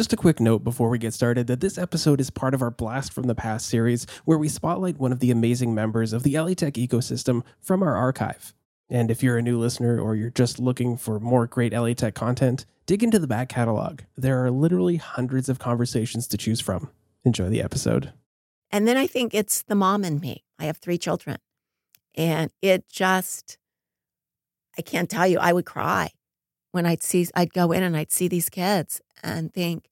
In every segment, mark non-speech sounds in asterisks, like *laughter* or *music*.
Just a quick note before we get started that this episode is part of our Blast from the Past series, where we spotlight one of the amazing members of the LA Tech ecosystem from our archive. And if you're a new listener or you're just looking for more great LA Tech content, dig into the back catalog. There are literally hundreds of conversations to choose from. Enjoy the episode. And then I think it's the mom and me. I have three children. And it just, I can't tell you, I would cry when I'd see, I'd go in and I'd see these kids and think,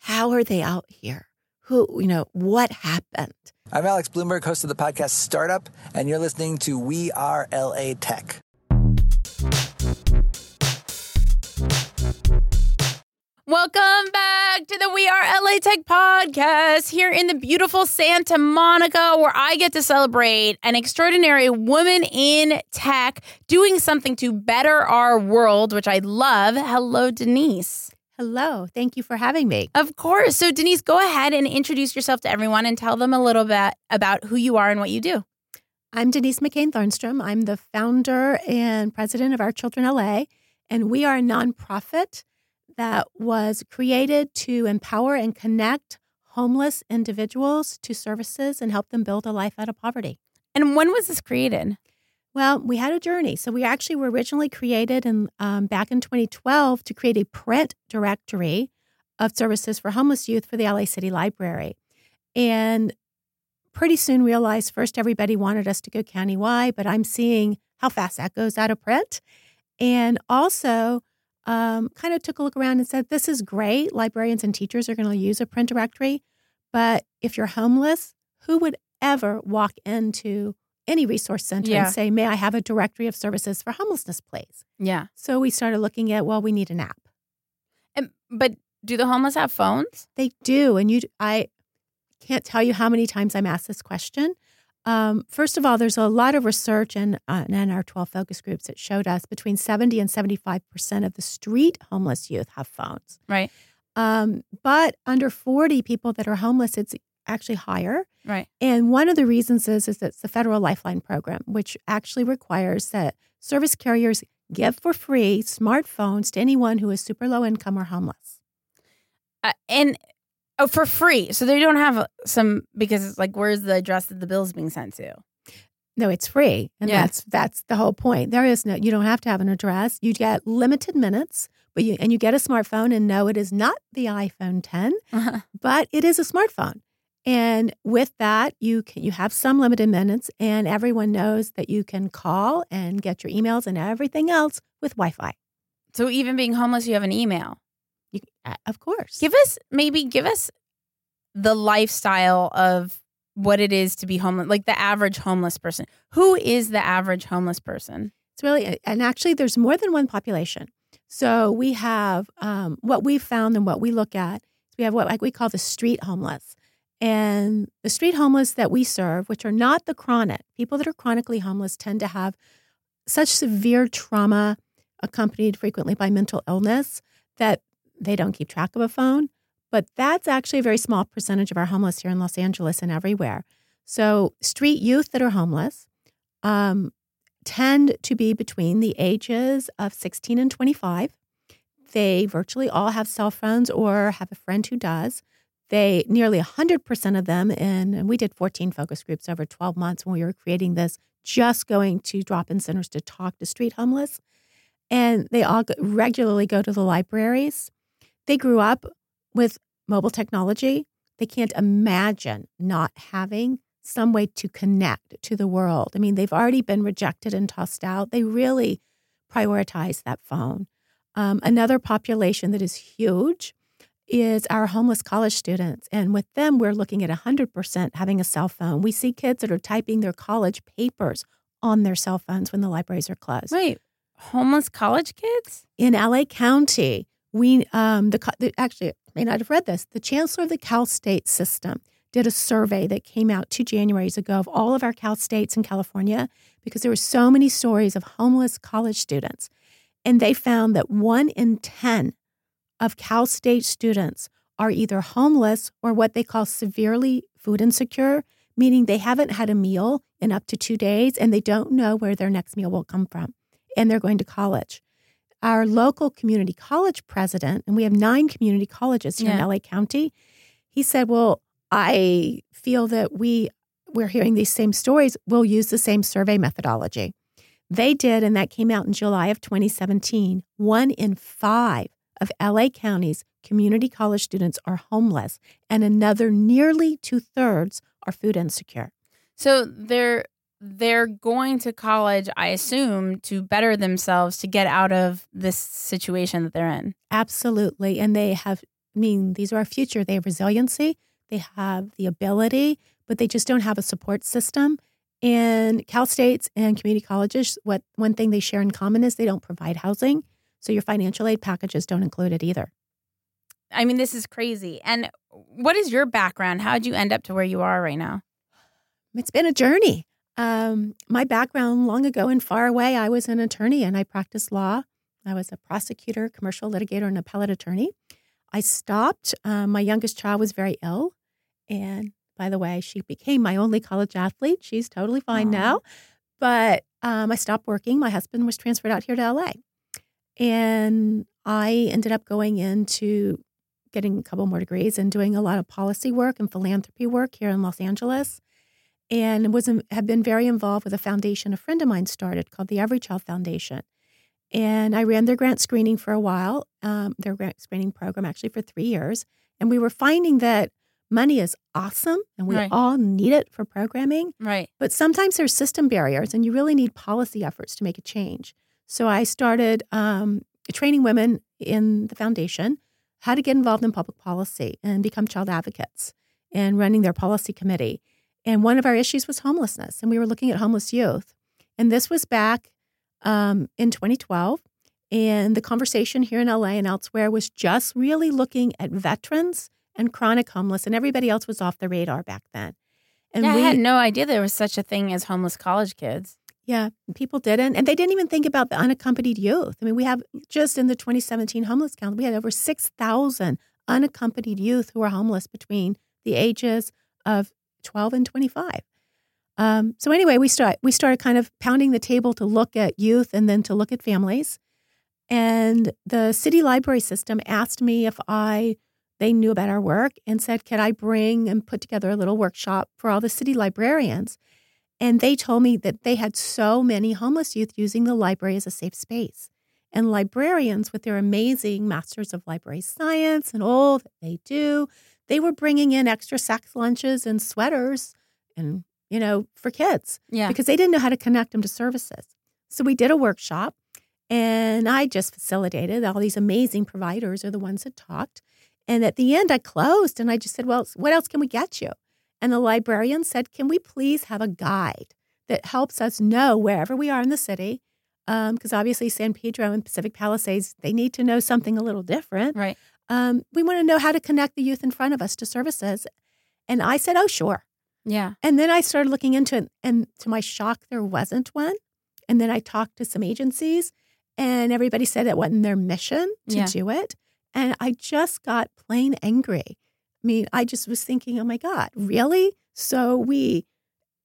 how are they out here? Who, you know, what happened? I'm Alex Blumberg, host of the podcast Startup, and you're listening to We Are LA Tech. Welcome back to the We Are LA Tech podcast here in the beautiful Santa Monica, where I get to celebrate an extraordinary woman in tech doing something to better our world, which I love. Hello, Denise. Hello. Thank you for having me. Of course. So, Denise, go ahead and introduce yourself to everyone and tell them a little bit about who you are and what you do. I'm Denise McCain Thornstrom. I'm the founder and president of Our Children LA, and we are a nonprofit that was created to empower and connect homeless individuals to services and help them build a life out of poverty. And when was this created? Well, we had a journey. So we actually were originally created in um, back in 2012 to create a print directory of services for homeless youth for the LA City Library, and pretty soon realized first everybody wanted us to go countywide, but I'm seeing how fast that goes out of print, and also um, kind of took a look around and said, This is great. Librarians and teachers are going to use a print directory. But if you're homeless, who would ever walk into any resource center Yeah. and say, May I have a directory of services for homelessness, please? Yeah. So we started looking at, well, we need an app. And, but do the homeless have phones? They do. And you, I can't tell you how many times I'm asked this question. Um, first of all, there's a lot of research in, uh, in our 12 focus groups that showed us between 70 and 75% of the street homeless youth have phones. Right. Um, but under 40 people that are homeless, it's actually higher. Right. And one of the reasons is, is it's the federal lifeline program, which actually requires that service carriers give for free smartphones to anyone who is super low income or homeless. Uh, and oh, for free. So they don't have some because it's like, where's the address that the bill's being sent to? No, it's free, and Yeah. that's that's the whole point. There is no, you don't have to have an address. You get limited minutes, but you and you get a smartphone. And no, it is not the iPhone 10, *laughs* but it is a smartphone. And with that, you can you have some limited minutes, and everyone knows that you can call and get your emails and everything else with Wi-Fi. so even being homeless, you have an email. You, uh, of course, Give us maybe give us the lifestyle of what it is to be homeless, like the average homeless person. Who is the average homeless person? It's really, and actually, there's more than one population. So we have um, what we found and what we look at. We have what like we call the street homeless, and the street homeless that we serve, which are not the chronic people that are chronically homeless, tend to have such severe trauma, accompanied frequently by mental illness, that they don't keep track of a phone. But that's actually a very small percentage of our homeless here in Los Angeles and everywhere. So street youth that are homeless. Um, tend to be between the ages of 16 and 25. They virtually all have cell phones or have a friend who does. They nearly 100% of them, and, and we did 14 focus groups over 12 months when we were creating this, just going to drop in centers to talk to street homeless. And they all regularly go to the libraries. They grew up with mobile technology. They can't imagine not having some way to connect to the world. I mean, they've already been rejected and tossed out. They really prioritize that phone. Um, another population that is huge is our homeless college students. And with them, we're looking at 100% having a cell phone. We see kids that are typing their college papers on their cell phones when the libraries are closed. Wait, homeless college kids? In LA County, we um, the, the actually I may not have read this. The chancellor of the Cal State system did a survey that came out two Januaries ago of all of our Cal states in California because there were so many stories of homeless college students, and they found that one in ten of Cal State students are either homeless or what they call severely food insecure, meaning they haven't had a meal in up to two days and they don't know where their next meal will come from, and they're going to college. our local community college president, and we have nine community colleges here Yeah. in LA County, he said, Well, I feel that we we're hearing these same stories. We'll use the same survey methodology. They did, and that came out in July of 2017. One in five of LA County's community college students are homeless, and another nearly two thirds are food insecure. So they're they're going to college, I assume, to better themselves to get out of this situation that they're in. Absolutely. And they have, I mean, these are our future. They have resiliency, they have the ability, but they just don't have a support system. And Cal States and community colleges, what one thing they share in common is they don't provide housing. So your financial aid packages don't include it either. I mean, this is crazy. And what is your background? How did you end up to where you are right now? It's been a journey. Um, my background long ago and far away, I was an attorney and I practiced law. I was a prosecutor, commercial litigator, and appellate attorney. I stopped. Um, my youngest child was very ill. And by the way, she became my only college athlete. She's totally fine Aw. now. But um, I stopped working. My husband was transferred out here to LA. And I ended up going into getting a couple more degrees and doing a lot of policy work and philanthropy work here in Los Angeles and was have been very involved with a foundation a friend of mine started called the Every Child Foundation. And I ran their grant screening for a while, um, their grant screening program actually for three years. And we were finding that money is awesome and we Right. all need it for programming. Right. But sometimes there's system barriers and you really need policy efforts to make a change. So I started um, training women in the foundation how to get involved in public policy and become child advocates and running their policy committee. And one of our issues was homelessness, and we were looking at homeless youth. And this was back um, in 2012. And the conversation here in LA and elsewhere was just really looking at veterans and chronic homeless, and everybody else was off the radar back then. And yeah, we, I had no idea there was such a thing as homeless college kids. Yeah, people didn't. And they didn't even think about the unaccompanied youth. I mean, we have just in the 2017 homeless count, we had over 6,000 unaccompanied youth who are homeless between the ages of 12 and 25. Um, so anyway, we start we started kind of pounding the table to look at youth and then to look at families. And the city library system asked me if I they knew about our work and said, "Could I bring and put together a little workshop for all the city librarians?" And they told me that they had so many homeless youth using the library as a safe space. And librarians, with their amazing masters of library science and all that they do, they were bringing in extra sack lunches and sweaters and, you know, for kids Yeah. because they didn't know how to connect them to services. So we did a workshop and I just facilitated. All these amazing providers are the ones that talked. And at the end, I closed and I just said, Well, what else can we get you? And the librarian said, Can we please have a guide that helps us know wherever we are in the city? Because obviously, San Pedro and Pacific Palisades, they need to know something a little different. Right. Um, we want to know how to connect the youth in front of us to services. And I said, Oh, sure. Yeah. And then I started looking into it, and to my shock, there wasn't one. And then I talked to some agencies, and everybody said it wasn't their mission to Yeah. do it. And I just got plain angry. I mean, I just was thinking, oh my God, really? So we,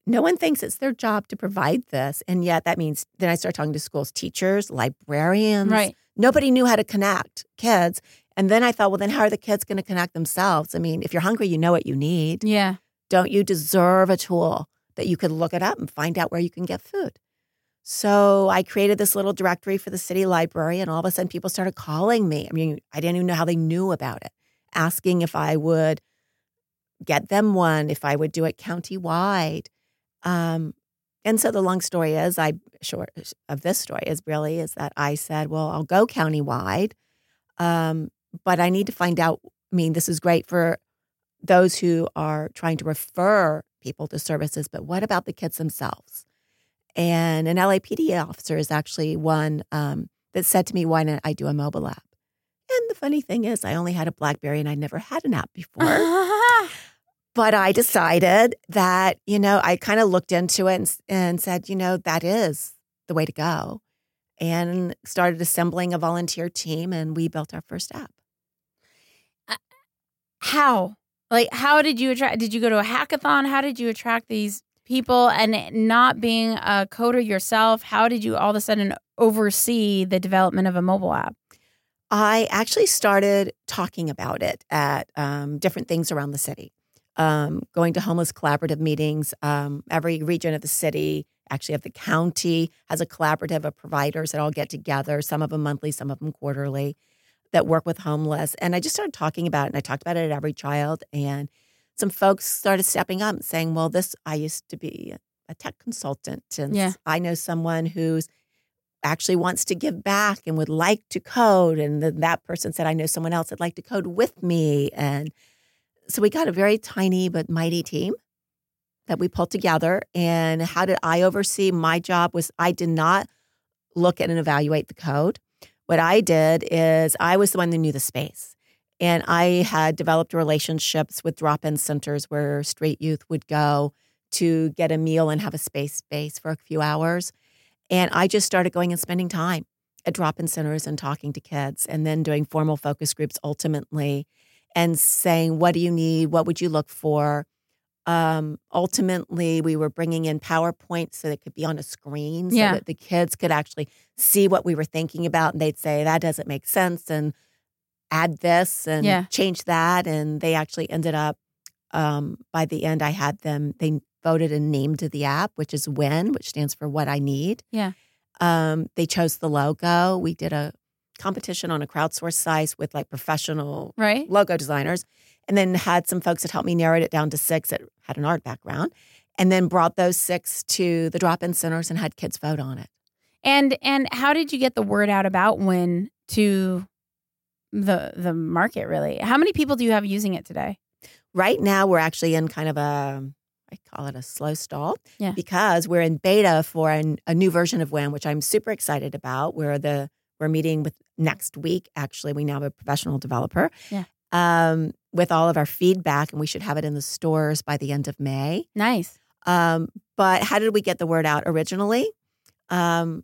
no one thinks it's their job to provide this. And yet that means then I started talking to schools, teachers, librarians. Right. Nobody knew how to connect kids. And then I thought, well, then how are the kids going to connect themselves? I mean, if you're hungry, you know what you need. Yeah. Don't you deserve a tool that you could look it up and find out where you can get food? So I created this little directory for the city library, and all of a sudden people started calling me. I mean, I didn't even know how they knew about it, asking if I would get them one, if I would do it county-wide. Um, and so the long story is, I short of this story is really is that I said, well, I'll go county-wide, um, but I need to find out. I mean, this is great for those who are trying to refer people to services, but what about the kids themselves? And an LAPD officer is actually one um, that said to me, Why don't I do a mobile app? And the funny thing is, I only had a Blackberry and I'd never had an app before. *laughs* but I decided that, you know, I kind of looked into it and, and said, you know, that is the way to go. And started assembling a volunteer team and we built our first app. Uh, how? Like, how did you attract? Did you go to a hackathon? How did you attract these people and not being a coder yourself, how did you all of a sudden oversee the development of a mobile app? I actually started talking about it at um, different things around the city, um, going to homeless collaborative meetings. Um, every region of the city, actually of the county, has a collaborative of providers that all get together, some of them monthly, some of them quarterly, that work with homeless. And I just started talking about it, and I talked about it at Every Child. And some folks started stepping up and saying, Well, this, I used to be a tech consultant, and Yeah. I know someone who's actually wants to give back and would like to code. And then that person said, I know someone else that'd like to code with me. And so we got a very tiny but mighty team that we pulled together. And how did I oversee? My job was I did not look at and evaluate the code. What I did is I was the one that knew the space. And I had developed relationships with drop in centers where straight youth would go to get a meal and have a space space for a few hours. And I just started going and spending time at drop in centers and talking to kids and then doing formal focus groups ultimately and saying, what do you need? What would you look for? Um, ultimately, we were bringing in PowerPoint so that it could be on a screen so Yeah. that the kids could actually see what we were thinking about. And they'd say, that doesn't make sense. And add this and Yeah. change that. And they actually ended up, um, by the end, I had them, they voted and named the app, which is WIN, which stands for What I Need. Yeah. Um, they chose the logo. We did a competition on a crowdsourced site with like professional Right? logo designers, and then had some folks that helped me narrow it down to six that had an art background, and then brought those six to the drop-in centers and had kids vote on it. And and how did you get the word out about Win to the the market really? How many people do you have using it today? Right now, we're actually in kind of a I call it a slow stall Yeah. because we're in beta for an, a new version of WIN, which I'm super excited about. We're the we're meeting with next week. Actually, we now have a professional developer. Yeah. Um, with all of our feedback, and we should have it in the stores by the end of May. Nice. Um, but how did we get the word out originally? Um,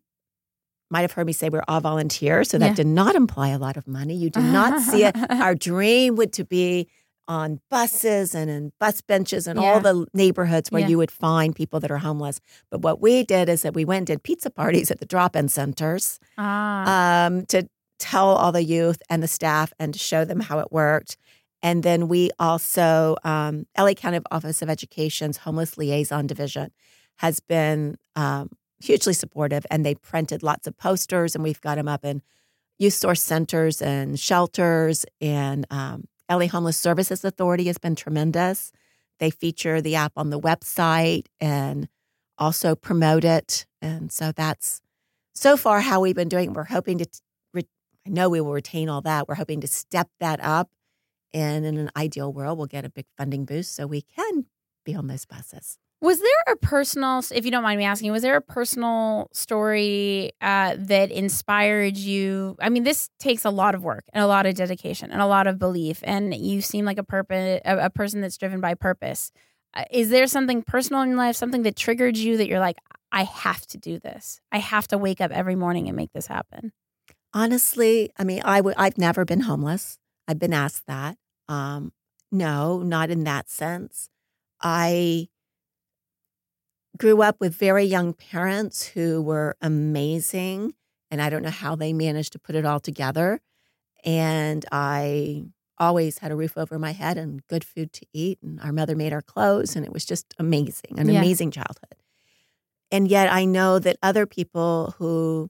might have heard me say we're all volunteers, so that Yeah. did not imply a lot of money. You did not see it. *laughs* Our dream would to be on buses and in bus benches and Yeah. all the neighborhoods where Yeah. you would find people that are homeless. But what we did is that we went and did pizza parties at the drop-in centers ah. um, to tell all the youth and the staff and to show them how it worked. And then we also, um, LA County Office of Education's Homeless Liaison Division has been um, hugely supportive, and they printed lots of posters, and we've got them up in youth source centers and shelters. And um, LA Homeless Services Authority has been tremendous. They feature the app on the website and also promote it. And so that's so far how we've been doing. We're hoping to, re- I know we will retain all that. We're hoping to step that up. And in an ideal world, we'll get a big funding boost so we can be on those buses. Was there a personal, if you don't mind me asking, was there a personal story uh, that inspired you? I mean, this takes a lot of work and a lot of dedication and a lot of belief, and you seem like a purpose, a, person that's driven by purpose. Uh, is there something personal in your life, something that triggered you that you're like, I have to do this. I have to wake up every morning and make this happen. Honestly, I mean, I w- I've never been homeless. I've been asked that. Um, no, not in that sense. I grew up with very young parents who were amazing, and I don't know how they managed to put it all together. And I always had a roof over my head and good food to eat, and our mother made our clothes, and it was just amazing, an Yeah. amazing childhood. And yet, I know that other people who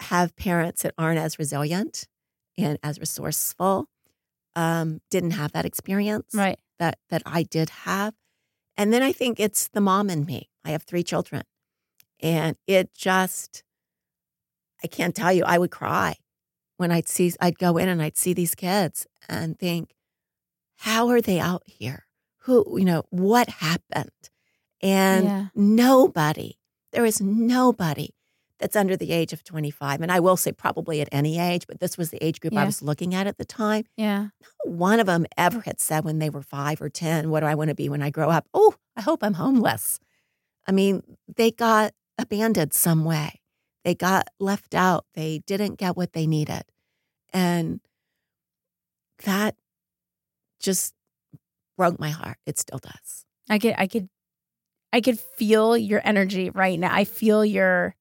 have parents that aren't as resilient and as resourceful um, didn't have that experience Right. that that I did have. And then I think it's the mom in me. I have three children. And it just I can't tell you, I would cry when I'd see I'd go in and I'd see these kids and think, how are they out here? Who, you know, what happened? And Yeah. nobody, there is nobody that's under the age of 25. And I will say probably at any age, but this was the age group Yeah. I was looking at at the time Yeah. one of them ever had said when they were five or 10, What do I want to be when I grow up? Oh, I hope I'm homeless. I mean, they got abandoned some way, they got left out, they didn't get what they needed. And that just broke my heart. It still does. I could, I could, I could feel your energy right now. I feel your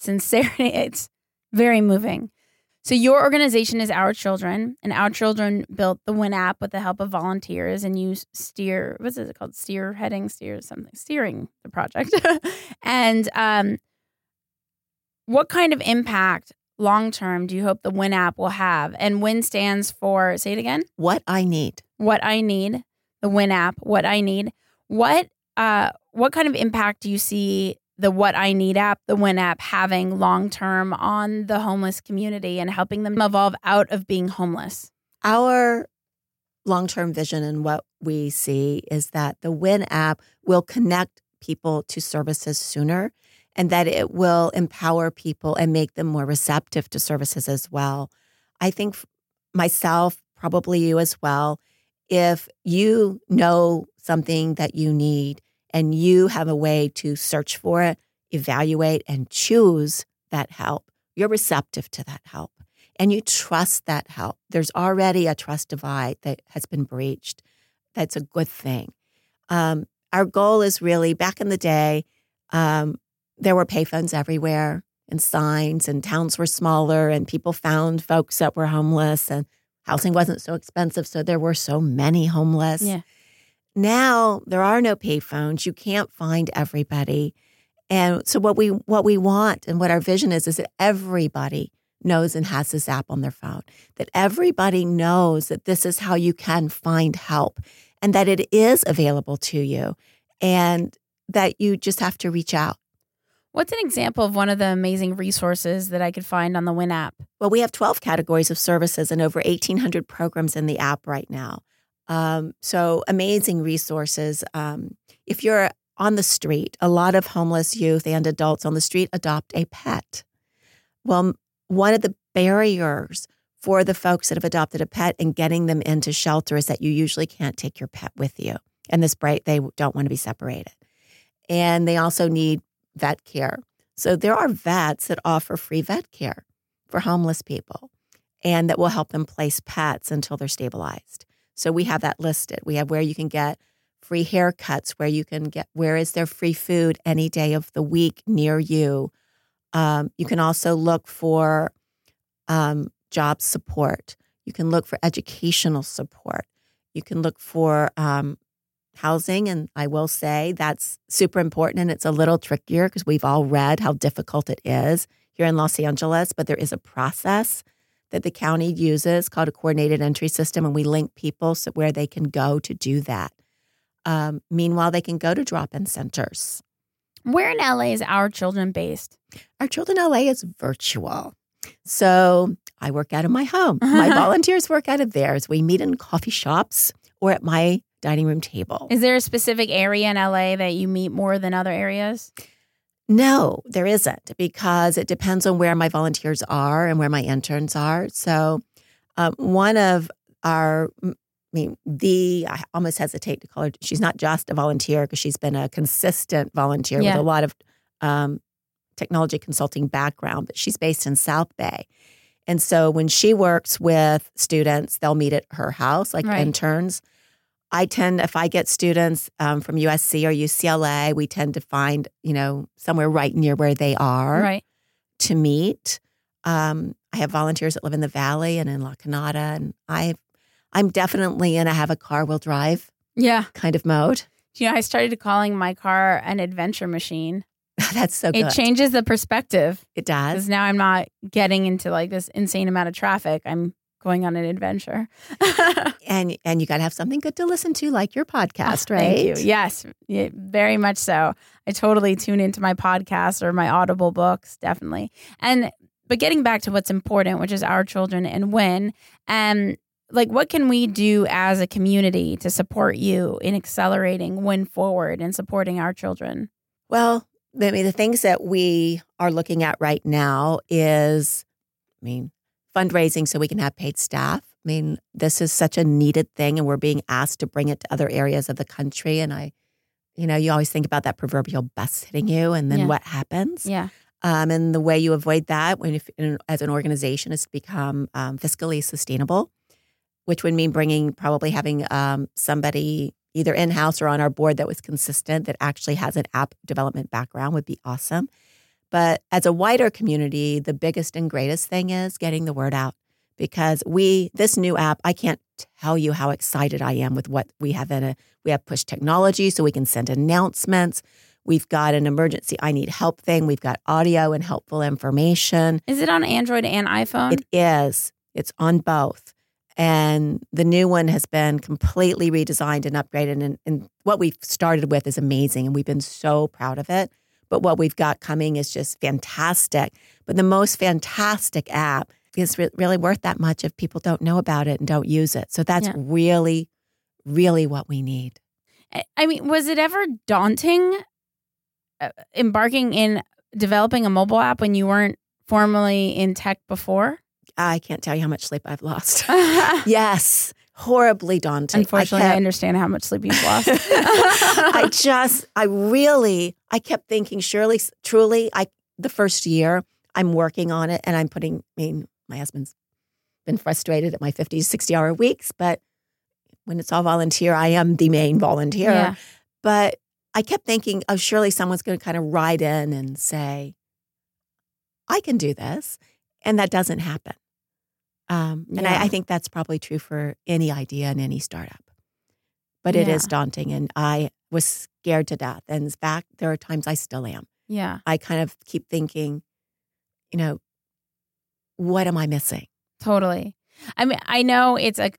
sincerity. *laughs* It's very moving. So your organization is Our Children, and Our Children built the Win app with the help of volunteers, and you steer what's it called? Steer heading, steer something, steering the project. *laughs* and um, what kind of impact long term do you hope the Win app will have? And Win stands for say it again. What I need. What I need. The Win app. What I need. What uh, what kind of impact do you see the What I Need app, the Win app, having long term on the homeless community and helping them evolve out of being homeless? Our long term vision and what we see is that the Win app will connect people to services sooner and that it will empower people and make them more receptive to services as well. I think myself, probably you as well, if you know something that you need and you have a way to search for it, evaluate, and choose that help, you're receptive to that help and you trust that help. There's already a trust divide that has been breached. That's a good thing. Um, our goal is really back in the day, um, there were payphones everywhere and signs, and towns were smaller, and people found folks that were homeless, and housing wasn't so expensive. So there were so many homeless. Yeah. Now there are no payphones. You can't find everybody. And so what we what we want and what our vision is is that everybody knows and has this app on their phone. That everybody knows that this is how you can find help and that it is available to you and that you just have to reach out. What's an example of one of the amazing resources that I could find on the Win app? Well, we have 12 categories of services and over 1,800 programs in the app right now. Um, so amazing resources. Um, if you're on the street, a lot of homeless youth and adults on the street adopt a pet. Well, one of the barriers for the folks that have adopted a pet and getting them into shelter is that you usually can't take your pet with you. And this break, they don't want to be separated. And they also need vet care. So there are vets that offer free vet care for homeless people and that will help them place pets until they're stabilized. So we have that listed. We have where you can get free haircuts, where you can get where is there free food any day of the week near you. Um, you can also look for um, job support. You can look for educational support. You can look for um, housing. And I will say that's super important. And it's a little trickier because we've all read how difficult it is here in Los Angeles, but there is a process that the county uses called a coordinated entry system, and we link people so where they can go to do that. Um, meanwhile, they can go to drop in centers. Where in LA is Our Children based? Our Children LA is virtual. So I work out of my home. My *laughs* volunteers work out of theirs. We meet in coffee shops or at my dining room table. Is there a specific area in LA that you meet more than other areas? No, there isn't because it depends on where my volunteers are and where my interns are. So, um, one of our, I mean, the, I almost hesitate to call her, she's not just a volunteer because she's been a consistent volunteer Yeah. with a lot of um, technology consulting background, but she's based in South Bay. And so when she works with students, they'll meet at her house, like Right. interns. I tend, if I get students um, from USC or UCLA, we tend to find, you know, somewhere right near where they are Right. to meet. Um, I have volunteers that live in the Valley and in La Canada, and I, I'm definitely in a have a car will drive Yeah. kind of mode. You know, I started calling my car an adventure machine. *laughs* That's so good. It changes the perspective It does. because now I'm not getting into like this insane amount of traffic. I'm going on an adventure. *laughs* and and you got to have something good to listen to, like your podcast, right? *laughs* Thank you. Yes, very much so. I totally tune into my podcast or my Audible books, definitely. And but getting back to what's important, which is our children and Win, and like what can we do as a community to support you in accelerating Win Forward and supporting our children? Well, I mean, the things that we are looking at right now is, I mean, fundraising so we can have paid staff. I mean, this is such a needed thing, and we're being asked to bring it to other areas of the country. And I, you know, you always think about that proverbial bus hitting you, and then Yeah. what happens? Yeah. Um, and the way you avoid that, when if, as an organization, is to become um, fiscally sustainable, which would mean bringing probably having um, somebody either in house or on our board that was consistent that actually has an app development background would be awesome. But as a wider community, the biggest and greatest thing is getting the word out because we, this new app, I can't tell you how excited I am with what we have in it. We have push technology so we can send announcements. We've got an emergency I need help thing. We've got audio and helpful information. Is it on Android and iPhone? It is. It's on both. And the new one has been completely redesigned and upgraded. And, and what we've started with is amazing. And we've been so proud of it. But what we've got coming is just fantastic. But the most fantastic app is re- really worth that much if people don't know about it and don't use it. So that's Yeah. really, really what we need. I- I mean, was it ever daunting uh, embarking in developing a mobile app when you weren't formally in tech before? I can't tell you how much sleep I've lost. *laughs* *laughs* Yes, horribly daunting. Unfortunately, I, kept- understand how much sleep you've lost. *laughs* I just, I really, I kept thinking, surely, truly, I, the first year, I'm working on it and I'm putting, I mean, my husband's been frustrated at my 50, 60 hour weeks, but when it's all volunteer, I am the main volunteer. Yeah. But I kept thinking, oh, surely someone's going to kind of ride in and say, I can do this. And that doesn't happen. Um, and Yeah. I, I think that's probably true for any idea and any startup. But it is Yeah. daunting. And I was scared to death. And in fact, there are times I still am. yeah. I kind of keep thinking, you know, what am I missing? Totally. I mean, I know it's a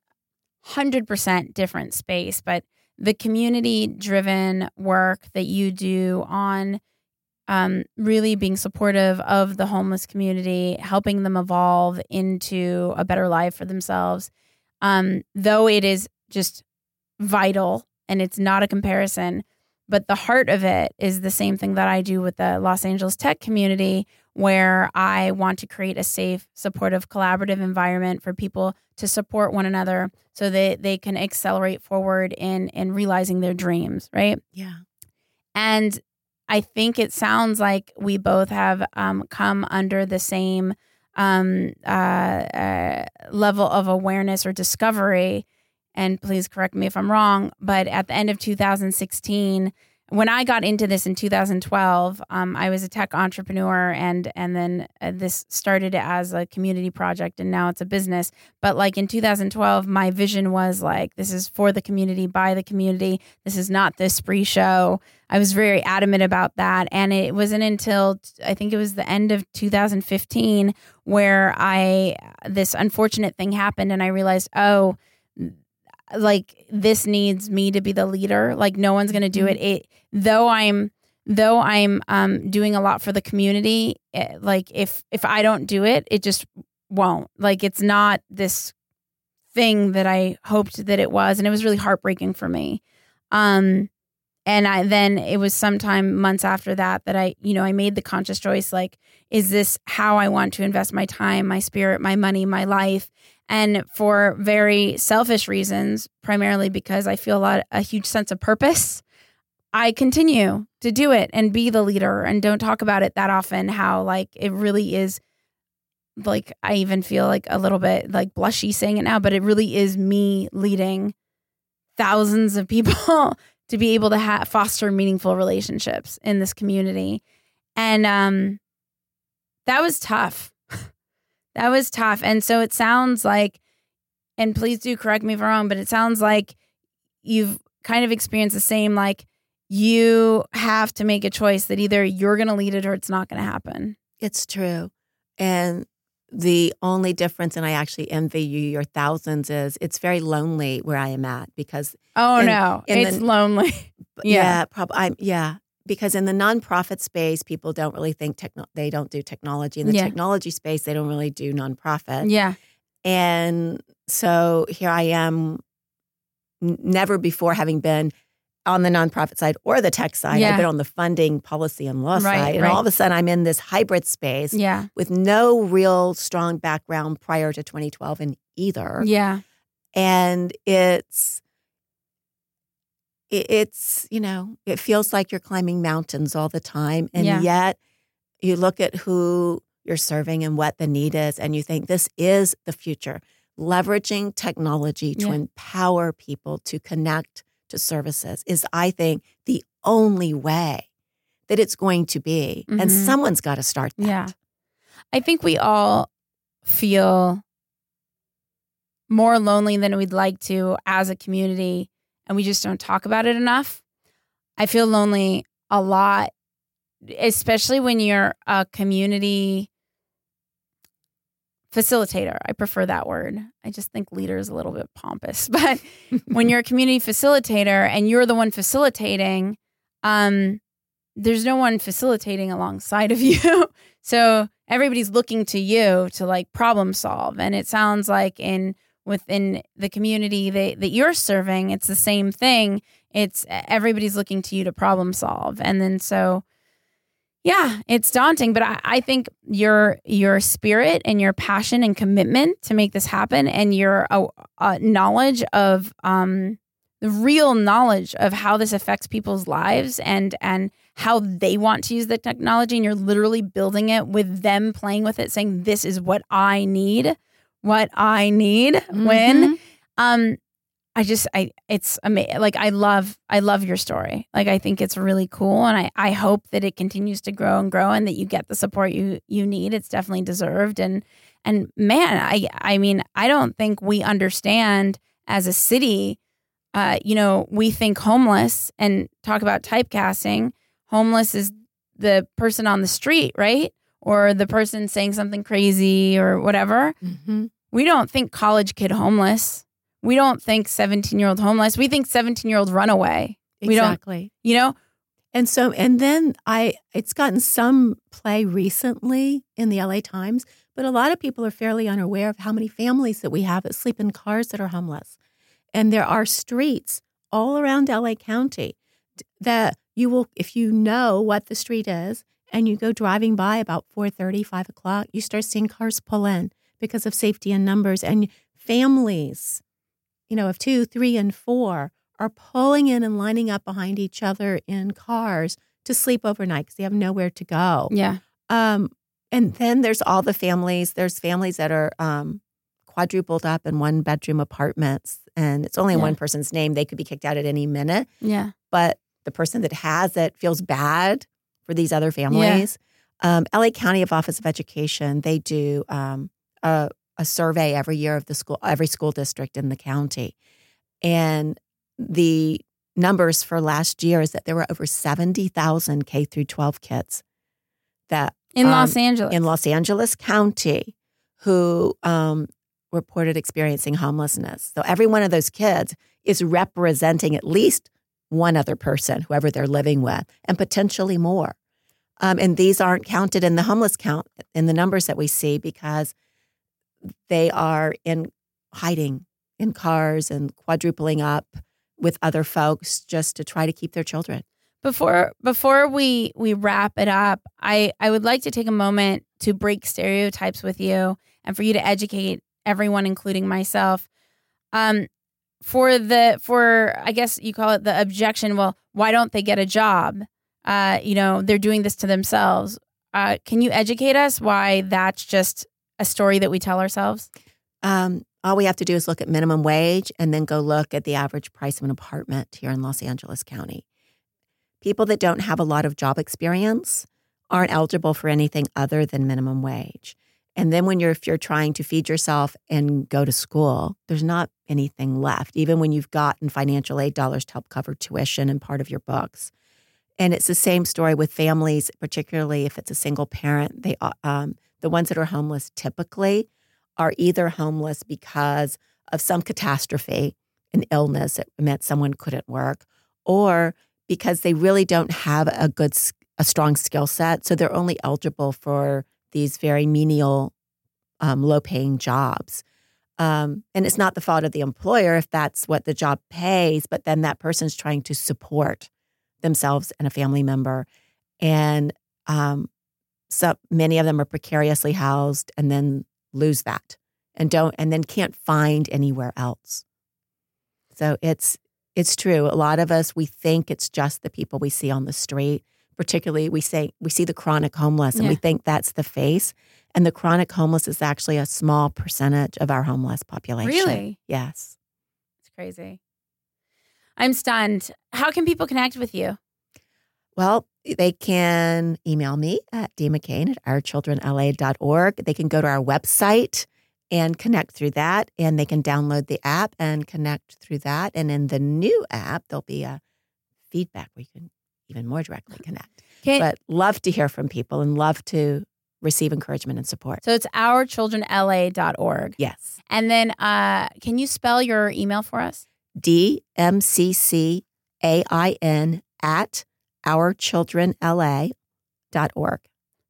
hundred percent different space, but the community driven work that you do on um, really being supportive of the homeless community, helping them evolve into a better life for themselves, um, though it is just vital and it's not a comparison, but the heart of it is the same thing that I do with the Los Angeles tech community, where I want to create a safe, supportive, collaborative environment for people to support one another so that they can accelerate forward in in realizing their dreams, right? Yeah. And I think it sounds like we both have um, come under the same um, uh, uh, level of awareness or discovery. And please correct me if I'm wrong, but at the end of 2016, when I got into this in 2012, um, I was a tech entrepreneur, and and then uh, this started as a community project, and now it's a business. But like in 2012, my vision was like, this is for the community, by the community. This is not the Espree show. I was very adamant about that, and it wasn't until I think it was the end of 2015 where I this unfortunate thing happened, and I realized, oh like this needs me to be the leader. Like no one's going to do it. It though i'm though i'm um doing a lot for the community eh, like if if i don't do it it just won't. Like it's not this thing that i hoped that it was and it was really heartbreaking for me. Um and i then it was sometime months after that that i you know i made the conscious choice like is this how i want to invest my time my spirit my money my life and for very selfish reasons, primarily because I feel a lot a huge sense of purpose. I continue to do it and be the leader and don't talk about it that often how like it really is like I even feel like a little bit like blushy saying it now but it really is me leading thousands of people *laughs* to be able to ha- foster meaningful relationships in this community and um that was tough that was tough. And so it sounds like, and please do correct me if I'm wrong, but it sounds like you've kind of experienced the same, like you have to make a choice that either you're going to lead it or it's not going to happen. It's true. And the only difference, and I actually envy you, your thousands, is it's very lonely where I am at because, Oh And- no, and it's then- lonely. *laughs* yeah, Yeah. probably, yeah, because in the nonprofit space, people don't really think techno- they don't do technology. In the Yeah. technology space, they don't really do nonprofit. yeah. And so here I am, n- never before having been on the nonprofit side or the tech side. Yeah. I've been on the funding, policy, and law Right, side. And right. all of a sudden, I'm in this hybrid space Yeah. with no real strong background prior to 2012 in either. Yeah. And it's, it- it's, you know, it feels like you're climbing mountains all the time. And Yeah. yet you look at who you're serving and what the need is, and you think this is the future. Leveraging technology to Yeah. empower people to connect to services is, I think, the only way that it's going to be. And Mhm. someone's got to start that. Yeah. I think we all feel more lonely than we'd like to as a community, and we just don't talk about it enough. I feel lonely a lot, especially when you're a community facilitator. I prefer that word. I just think leader is a little bit pompous, *laughs* but when you're a community facilitator and you're the one facilitating, um, there's no one facilitating alongside of *laughs* you. so everybody's looking to you to like problem solve. And it sounds like in within the community that, that you're serving, it's the same thing. It's everybody's looking to you to problem solve. And then so yeah, it's daunting, but I, I think your your spirit and your passion and commitment to make this happen, and your uh, uh, knowledge of um, the real knowledge of how this affects people's lives and and how they want to use the technology, and you're literally building it with them playing with it, saying, "This is what I need, what I need." When um, I just I it's amazing. Like I love I love your story. Like I think it's really cool, and I I hope that it continues to grow and grow, and that you get the support you you need. It's definitely deserved, and and man, I I mean I don't think we understand as a city. Uh, you know, we think homeless and talk about typecasting. Homeless is the person on the street, right? Or the person saying something crazy or whatever. Mhm. We don't think college kid homeless. We don't think 17 year old homeless. We think 17 year old runaway. We don't- Exactly. You know? And so, and then I, it's gotten some play recently in the LA Times, but a lot of people are fairly unaware of how many families that we have that sleep in cars that are homeless. And there are streets all around LA County that you will, if you know what the street is and you go driving by about 4.30, 5 o'clock, you start seeing cars pull in because of safety in numbers and families, you know, of two, three, and four are pulling in and lining up behind each other in cars to sleep overnight because they have nowhere to go. Yeah. Um, and then there's all the families. There's families that are um, quadrupled up in one bedroom apartments, and it's only Yeah. one person's name. They could be kicked out at any minute, Yeah. but the person that has it feels bad for these other families. Um, LA County of Office of Education they do um, a, a survey every year of the school, every school district in the county, and the numbers for last year is that there were over seventy thousand K through twelve kids that In Um, Los Angeles. in Los Angeles County who um, reported experiencing homelessness. So every one of those kids is representing at least one other person, whoever they're living with, and potentially more. Um, and these aren't counted in the homeless count in the numbers that we see because they are in hiding in cars and quadrupling up with other folks just to try to keep their children. before before we we wrap it up i i would like to take a moment to break stereotypes with you and for you to educate everyone including myself um for the for i guess you call it the objection well why don't they get a job uh you know they're doing this to themselves uh can you educate us why that's just a story that we tell ourselves Um, all we have to do is look at minimum wage and then go look at the average price of an apartment here in Los Angeles County. People that don't have a lot of job experience aren't eligible for anything other than minimum wage. And then when you're if you're trying to feed yourself and go to school, there's not anything left, even when you've gotten financial aid dollars to help cover tuition and part of your books. And it's the same story with families, particularly if it's a single parent. They uh, um, the ones that are homeless typically are either homeless because of some catastrophe, an illness that meant someone couldn't work, or because they really don't have a good, a strong skill set. So they're only eligible for these very menial, um, low paying jobs. Um, and it's not the fault of the employer if that's what the job pays, but then that person's trying to support themselves and a family member. And um, so many of them are precariously housed and then lose that and don't and then can't find anywhere else. So it's it's true. A lot of us we think it's just the people we see on the street. Particularly we say we see the chronic homeless and we think that's the face. And the chronic homeless is actually a small percentage of our homeless population. Really? Yes. It's crazy. I'm stunned. How can people connect with you? Well, they can email me at dmccain at ourchildrenla.org. They can go to our website and connect through that. And they can download the app and connect through that. And in the new app, there'll be a feedback where you can even more directly connect. Can, But love to hear from people and love to receive encouragement and support. so it's ourchildrenla.org. Yes. And then uh, can you spell your email for us? D M C C A I N at ourchildrenla.org.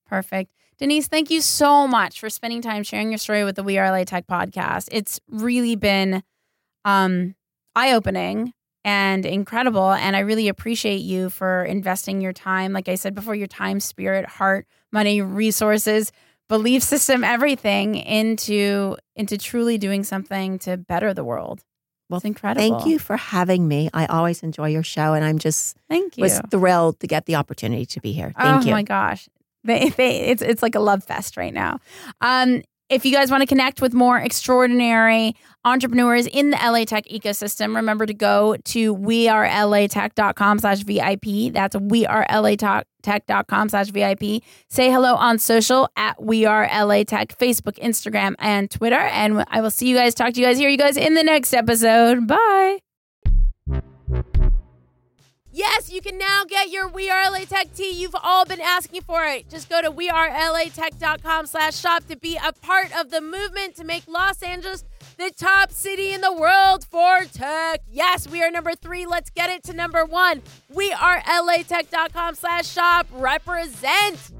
Perfect. Denise, thank you so much for spending time sharing your story with the We Are LA Tech podcast. It's really been um, eye opening and incredible. And I really appreciate you for investing your time. Like I said before, your time, spirit, heart, money, resources, belief system, everything into into truly doing something to better the world. Well, it's incredible. Thank you for having me. I always enjoy your show, and I'm just Thank you. was thrilled to get the opportunity to be here. Thank oh you. Oh my gosh. They, they, it's it's like a love fest right now. Um, if you guys want to connect with more extraordinary entrepreneurs in the LA Tech ecosystem, remember to go to wearelatech.com slash VIP. That's wearelatech.com slash VIP. Say hello on social at We Are LA Tech, Facebook, Instagram, and Twitter. And I will see you guys, talk to you guys, hear you guys in the next episode. Bye. Yes, you can now get your We Are LA Tech tee. You've all been asking for it. Just go to wearelatech.com slash shop to be a part of the movement to make Los Angeles the top city in the world for tech. Yes, we are number three. Let's get it to number one. We are latech.com slash shop. Represent.